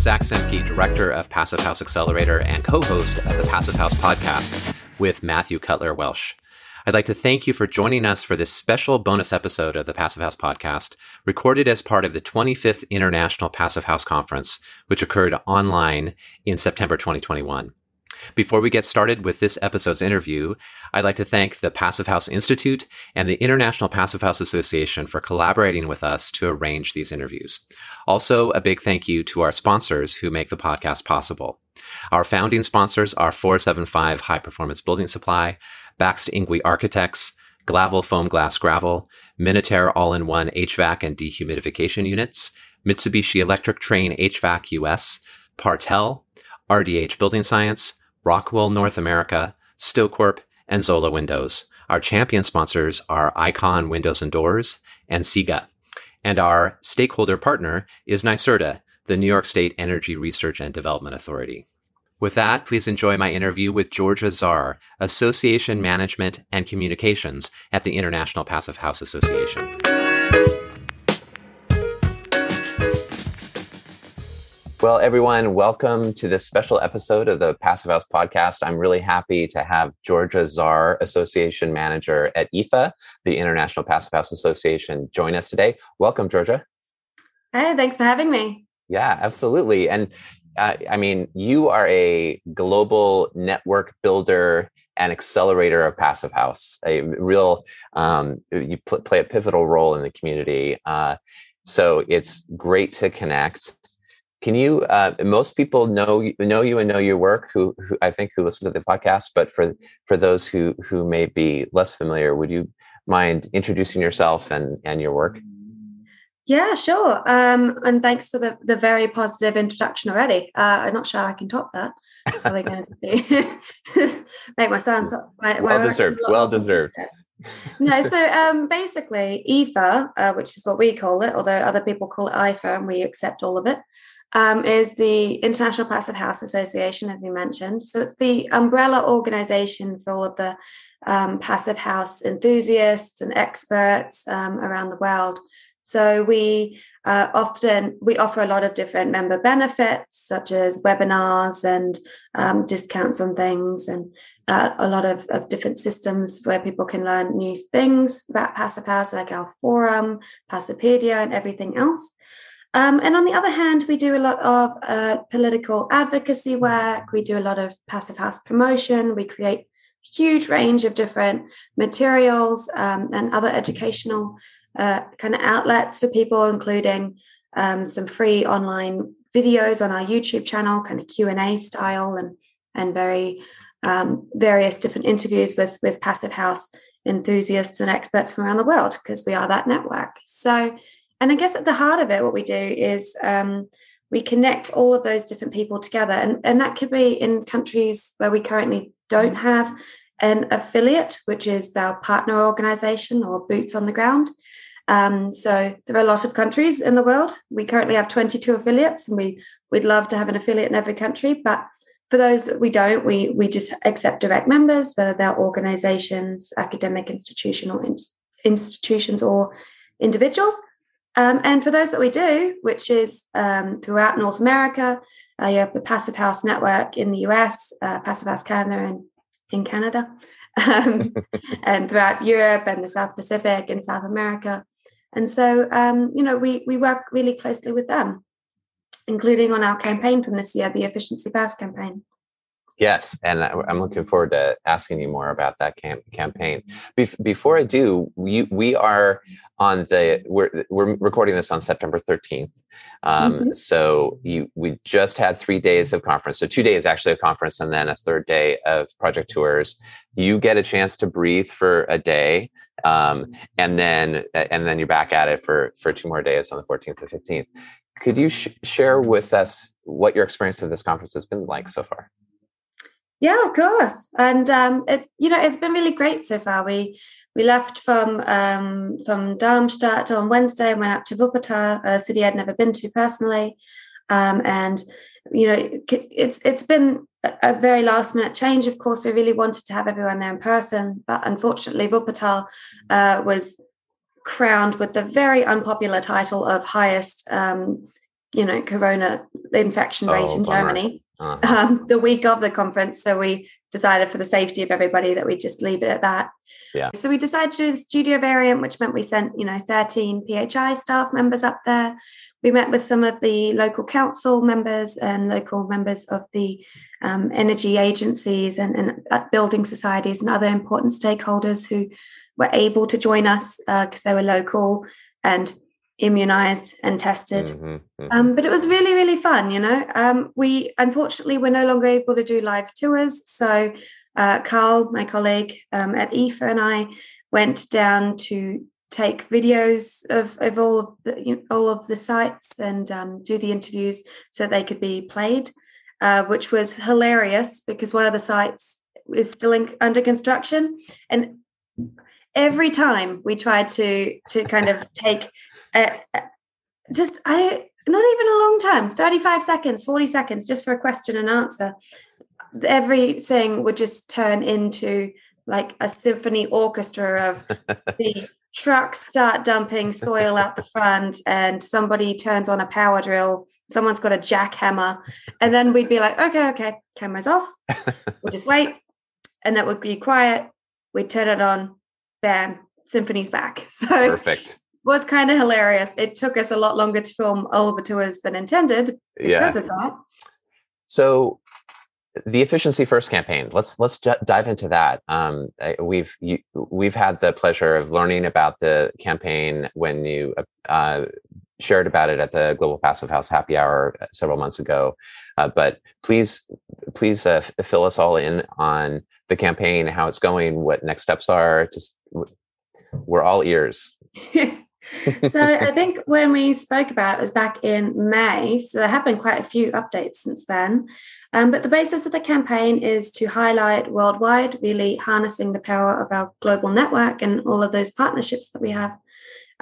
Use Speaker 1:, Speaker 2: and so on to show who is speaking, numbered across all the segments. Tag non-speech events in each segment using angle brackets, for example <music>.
Speaker 1: Zach Semke, Director of Passive House Accelerator and co host of the Passive House podcast with Matthew Cutler Welsh. I'd like to thank you for joining us for this special bonus episode of the Passive House podcast, recorded as part of the 25th International Passive House Conference, which occurred online in September 2021. Before we get started with this episode's interview, I'd like to thank the Passive House Institute and the International Passive House Association for collaborating with us to arrange these interviews. Also, a big thank you to our sponsors who make the podcast possible. Our founding sponsors are 475 High Performance Building Supply, Baxt Ingui Architects, Glavel Foam Glass Gravel, Minotair All-in-One HVAC and Dehumidification Units, Mitsubishi Electric Trane HVAC US, Partel, RDH Building Science, Rockwool North America, StoCorp, and Zola Windows. Our champion sponsors are Icon Windows and Doors and SIGA. And our stakeholder partner is NYSERDA, the New York State Energy Research and Development Authority. With that, please enjoy my interview with Giorgia Tzar, Association Management and Communications at the International Passive House Association. Well, everyone, welcome to this special episode of the Passive House podcast. I'm really happy to have Giorgia Tzar, Association Manager at iPHA, the International Passive House Association, join us today. Welcome, Georgia.
Speaker 2: Hey, thanks for having me.
Speaker 1: Yeah, absolutely. And uh, I mean, you are a global network builder and accelerator of Passive House, a real, um, you pl- play a pivotal role in the community. Uh, so it's great to connect. Can you? Uh, most people know know you and know your work. Who, who I think who listen to the podcast, but for for those who who may be less familiar, would you mind introducing yourself and and your work?
Speaker 2: Yeah, sure. Um, and thanks for the, the very positive introduction already. Uh, I'm not sure I can top that. It's really going to be <laughs> make my sound
Speaker 1: my, well deserved. Well deserved.
Speaker 2: no, so um, basically, iPHA, uh, which is what we call it, although other people call it IFA, and we accept all of it, um, is the International Passive House Association, as you mentioned. So it's the umbrella organization for all the um, passive house enthusiasts and experts um, around the world. So we uh, often we offer a lot of different member benefits, such as webinars and um, discounts on things, and uh, a lot of, of different systems where people can learn new things about Passive House, like our forum, Passipedia, and everything else. Um, and on the other hand, we do a lot of uh, political advocacy work. We do a lot of Passive House promotion. We create a huge range of different materials um, and other educational uh, kind of outlets for people, including um, some free online videos on our YouTube channel, kind of Q and A style, and and very um, various different interviews with with passive house enthusiasts and experts from around the world because we are that network. So, and I guess at the heart of it, what we do is um, we connect all of those different people together, and and that could be in countries where we currently don't have an affiliate, which is our partner organization or boots on the ground. Um, so there are a lot of countries in the world. We currently have 22 affiliates, and we we'd love to have an affiliate in every country. But for those that we don't, we we just accept direct members, whether they're organizations, academic institutional institutions, or individuals. Um, and for those that we do, which is um, throughout North America, uh, you have the Passive House Network in the US, uh, Passive House Canada, and in Canada, <laughs> um, <laughs> and throughout Europe and the South Pacific and South America. And so, um, you know, we we work really closely with them, including on our campaign from this year, the Efficiency First campaign.
Speaker 1: Yes, and I'm looking forward to asking you more about that camp- campaign. before I do, we we are on the we're we're recording this on September 13th. Um, mm-hmm. So you we just had three days of conference, so two days actually of conference, and then a third day of project tours. You get a chance to breathe for a day, um, and then and then you're back at it for for two more days on the 14th and 15th. Could you sh- share with us what your experience of this conference has been like so far?
Speaker 2: Yeah, of course. And um, it, you know, it's been really great so far. We we left from um, from Darmstadt on Wednesday and went up to Wuppertal, a city I'd never been to personally. Um, and you know, it's it's been a very last minute change. Of course, we really wanted to have everyone there in person, but unfortunately, Wuppertal uh, was crowned with the very unpopular title of highest um, you know, corona infection rate oh, in. Germany uh-huh. um, the week of the conference. So we decided for the safety of everybody that we just leave it at that.
Speaker 1: Yeah.
Speaker 2: So we decided to do the studio variant, which meant we sent, you know, 13 PHI staff members up there. We met with some of the local council members and local members of the um, energy agencies and, and uh, building societies and other important stakeholders who were able to join us because uh, they were local and immunized and tested. Mm-hmm, mm-hmm. Um, but it was really, really fun, you know. Um, we unfortunately we're no longer able to do live tours. So uh, Carl, my colleague um, at iPHA, and I went down to take videos of, of all of the you know, all of the sites and um, do the interviews so they could be played, uh, which was hilarious because one of the sites is still in, under construction and every time we tried to to kind of take uh, just I not even a long time 35 seconds 40 seconds just for a question and answer. Everything would just turn into like a symphony orchestra of <laughs> the trucks start dumping soil out the front and somebody turns on a power drill someone's got a jackhammer and then we'd be like okay okay cameras off. We'll just wait. And that would be quiet. We'd turn it on. Bam. Symphony's back. <laughs> So
Speaker 1: perfect
Speaker 2: was kind of hilarious. It took us a lot longer to film all the tours than intended because yeah. of that.
Speaker 1: So the efficiency first campaign let's let's j- dive into that um, we've you, we've had the pleasure of learning about the campaign when you uh, shared about it at the global passive house happy hour several months ago uh, but please please uh, fill us all in on the campaign how it's going what next steps are just we're all ears <laughs>
Speaker 2: so I <laughs> think when we spoke about it was back in May. So there have been quite a few updates since then. Um, but the basis of the campaign is to highlight worldwide, really harnessing the power of our global network and all of those partnerships that we have.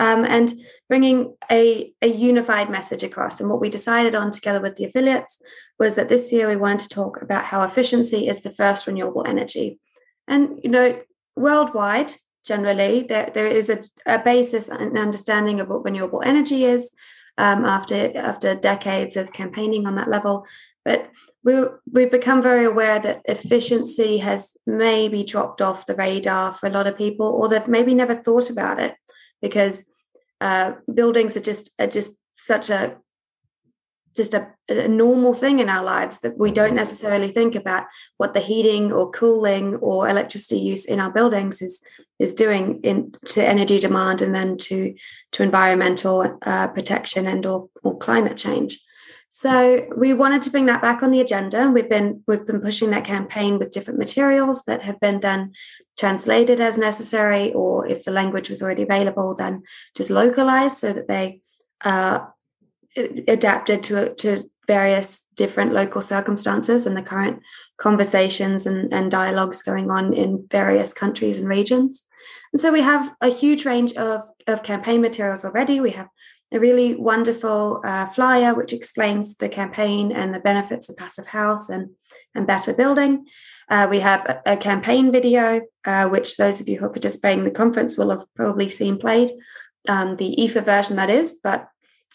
Speaker 2: Um, and bringing a, a unified message across. And what we decided on together with the affiliates was that this year we wanted to talk about how efficiency is the first renewable energy. And, you know, worldwide, generally. There, there is a, a basis and understanding of what renewable energy is um, after after decades of campaigning on that level. But we we've become very aware that efficiency has maybe dropped off the radar for a lot of people, or they've maybe never thought about it because uh, buildings are just are just such a just a, a, normal thing in our lives that we don't necessarily think about what the heating or cooling or electricity use in our buildings is is doing in to energy demand and then to to environmental uh, protection and or, or climate change. So we wanted to bring that back on the agenda. We've been we've been pushing that campaign with different materials that have been then translated as necessary, or if the language was already available, then just localized so that they uh, adapted to to various different local circumstances and the current conversations and, and dialogues going on in various countries and regions. And so we have a huge range of, of campaign materials already. We have a really wonderful uh, flyer which explains the campaign and the benefits of passive house and, and better building. Uh, we have a, a campaign video, uh, which those of you who are participating in the conference will have probably seen played, um, the iPHA version that is, but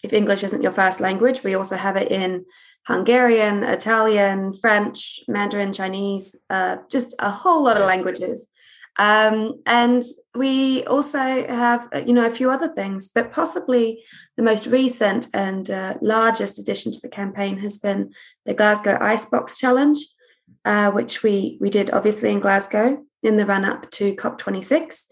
Speaker 2: if English isn't your first language, we also have it in Hungarian, Italian, French, Mandarin, Chinese, uh, just a whole lot of languages. Um, and we also have, uh, you know, a few other things, but possibly the most recent and uh, largest addition to the campaign has been the Glasgow Icebox Challenge, uh, which we we did obviously in Glasgow in the run up to COP26,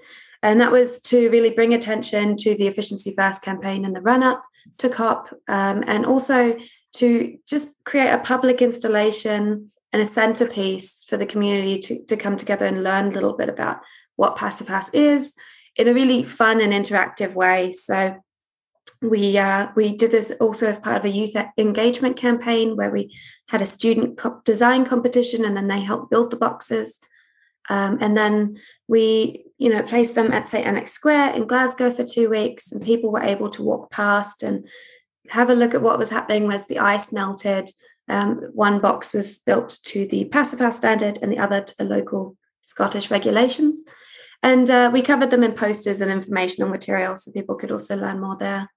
Speaker 2: and that was to really bring attention to the Efficiency First campaign in the run up to COP, um, and also to just create a public installation and a centerpiece for the community to, to come together and learn a little bit about what Passive House is in a really fun and interactive way. So we uh, we did this also as part of a youth engagement campaign where we had a student design competition and then they helped build the boxes. Um, and then we, you know, placed them at St. Enoch Square in Glasgow for two weeks, and people were able to walk past and have a look at what was happening as the ice melted. Um, one box was built to the Passive standard, and the other to the local Scottish regulations. And uh, we covered them in posters and informational materials, so people could also learn more there.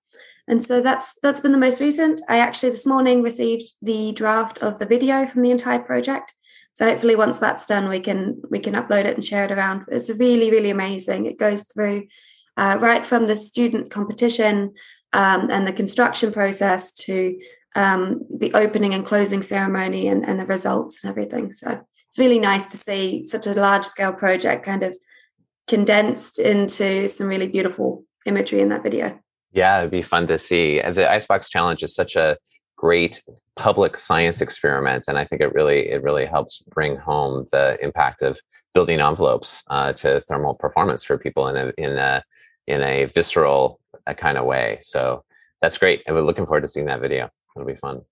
Speaker 2: And so that's that's been the most recent. I actually this morning received the draft of the video from the entire project. So hopefully once that's done, we can we can upload it and share it around. It's really really amazing. It goes through uh, right from the student competition um, and the construction process to um, the opening and closing ceremony and, and the results and everything. So it's really nice to see such a large scale project kind of condensed into some really beautiful imagery in that video.
Speaker 1: Yeah, it'd be fun to see. The Icebox Challenge is such a great public science experiment, and I think it really it really helps bring home the impact of building envelopes uh, to thermal performance for people in a in a in a visceral uh, kind of way. So that's great, and we're looking forward to seeing that video. It'll be fun.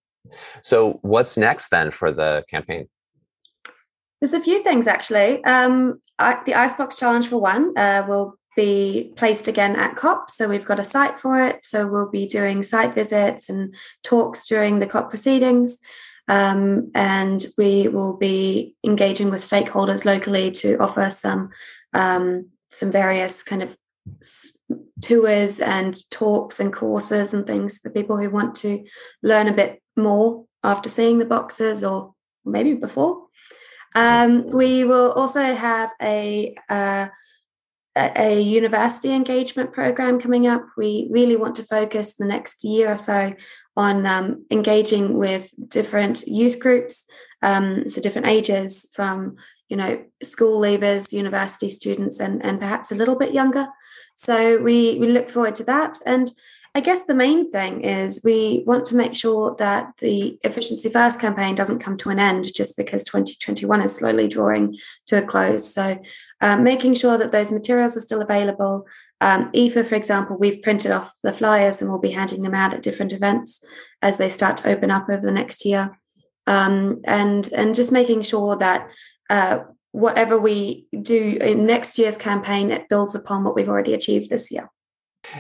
Speaker 1: So, what's next then for the campaign?
Speaker 2: There's a few things actually. Um, I, the Icebox Challenge for one uh, will be placed again at COP. So we've got a site for it. So we'll be doing site visits and talks during the COP proceedings. Um, and we will be engaging with stakeholders locally to offer some um, some various kind of tours and talks and courses and things for people who want to learn a bit more after seeing the boxes or maybe before. Um, we will also have a uh, a university engagement program coming up. We really want to focus the next year or so on um, engaging with different youth groups, um, so different ages from you know school leavers, university students, and and perhaps a little bit younger. So we we look forward to that. And I guess the main thing is we want to make sure that the Efficiency First campaign doesn't come to an end just because 2021 is slowly drawing to a close. So um, making sure that those materials are still available. Um, iPHA, for example, we've printed off the flyers and we'll be handing them out at different events as they start to open up over the next year. Um, and and just making sure that uh, whatever we do in next year's campaign, it builds upon what we've already achieved this year.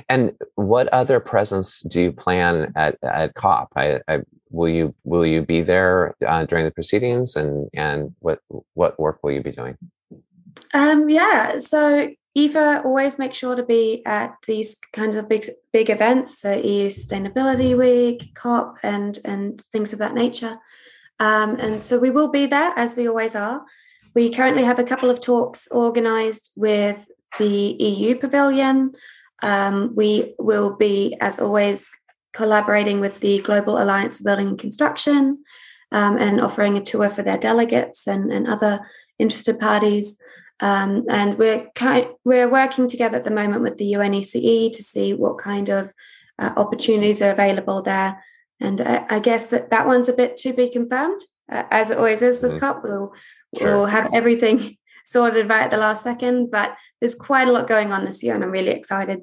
Speaker 1: And what other presence do you plan at, at COP? I, I, will you will you be there uh, during the proceedings, and and what what work will you be doing?
Speaker 2: Um, yeah, so iPHA always make sure to be at these kinds of big big events, so EU Sustainability Week, COP, and and things of that nature. Um, and so we will be there as we always are. We currently have a couple of talks organised with the EU Pavilion. Um, we will be, as always, collaborating with the Global Alliance for Building and Construction um, and offering a tour for their delegates and, and other interested parties. Um, and we're kind, we're working together at the moment with the UNECE to see what kind of uh, opportunities are available there. And I, I, guess that that one's a bit to be confirmed, uh, as it always is with mm. COP. We'll, sure. we'll have everything <laughs> sorted right at the last second, but there's quite a lot going on this year, and I'm really excited.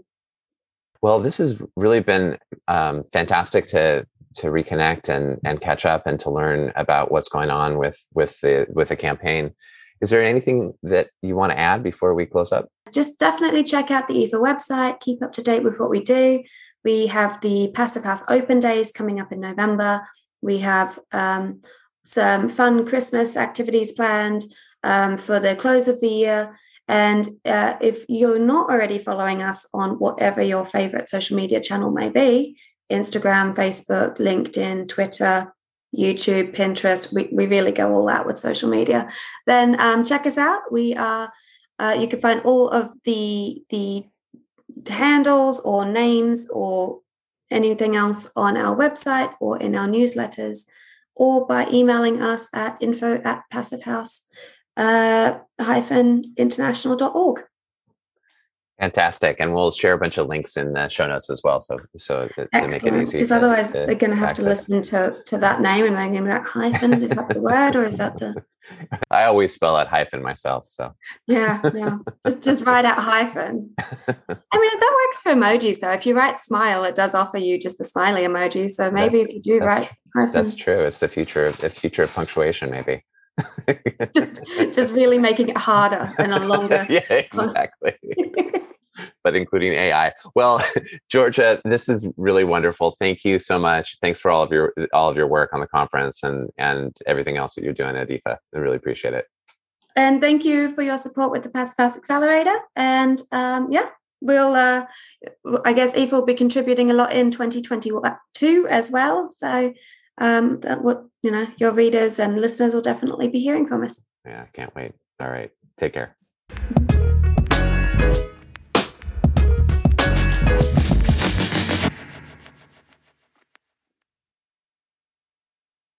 Speaker 1: Well, this has really been um, fantastic to to reconnect and and catch up and to learn about what's going on with with the with the campaign. Is there anything that you want to add before we close up?
Speaker 2: Just definitely check out the iPHA website, keep up to date with what we do. We have the Passive House Open Days coming up in November. We have um, some fun Christmas activities planned um, for the close of the year. And uh, if you're not already following us on whatever your favorite social media channel may be Instagram, Facebook, LinkedIn, Twitter, YouTube, Pinterest. We, we really go all out with social media. Then um, check us out. We are. Uh, you can find all of the the handles or names or anything else on our website or in our newsletters, or by emailing us at info at passivehouse uh, hyphen international.org.
Speaker 1: Fantastic, and we'll share a bunch of links in the show notes as well. So, so to, to make it easy.
Speaker 2: Because otherwise, to they're going to have to listen to to that name, and they're going to be like, "Hyphen is that the word, or is that the?" <laughs>
Speaker 1: I always spell out hyphen myself, so
Speaker 2: yeah, yeah. just just write out hyphen. I mean, that works for emojis, though. If you write smile, it does offer you just a smiley emoji. So maybe that's, if you do write,
Speaker 1: hyphen. that's true. It's the future. Of, it's future of punctuation, maybe.
Speaker 2: just just really making it harder and a longer. <laughs>
Speaker 1: yeah, exactly <laughs> but including AI. Well, <laughs> Giorgia, this is really wonderful. Thank you so much. Thanks for all of your all of your work on the conference and and everything else that you're doing at iPHA. I really appreciate it.
Speaker 2: And thank you for your support with the Passive House Accelerator. And um, yeah, we'll, uh, I guess iPHA will be contributing a lot in 2022 as well. So um, that what you know your readers and listeners will definitely be hearing from us.
Speaker 1: Yeah, I can't wait. All right, take care.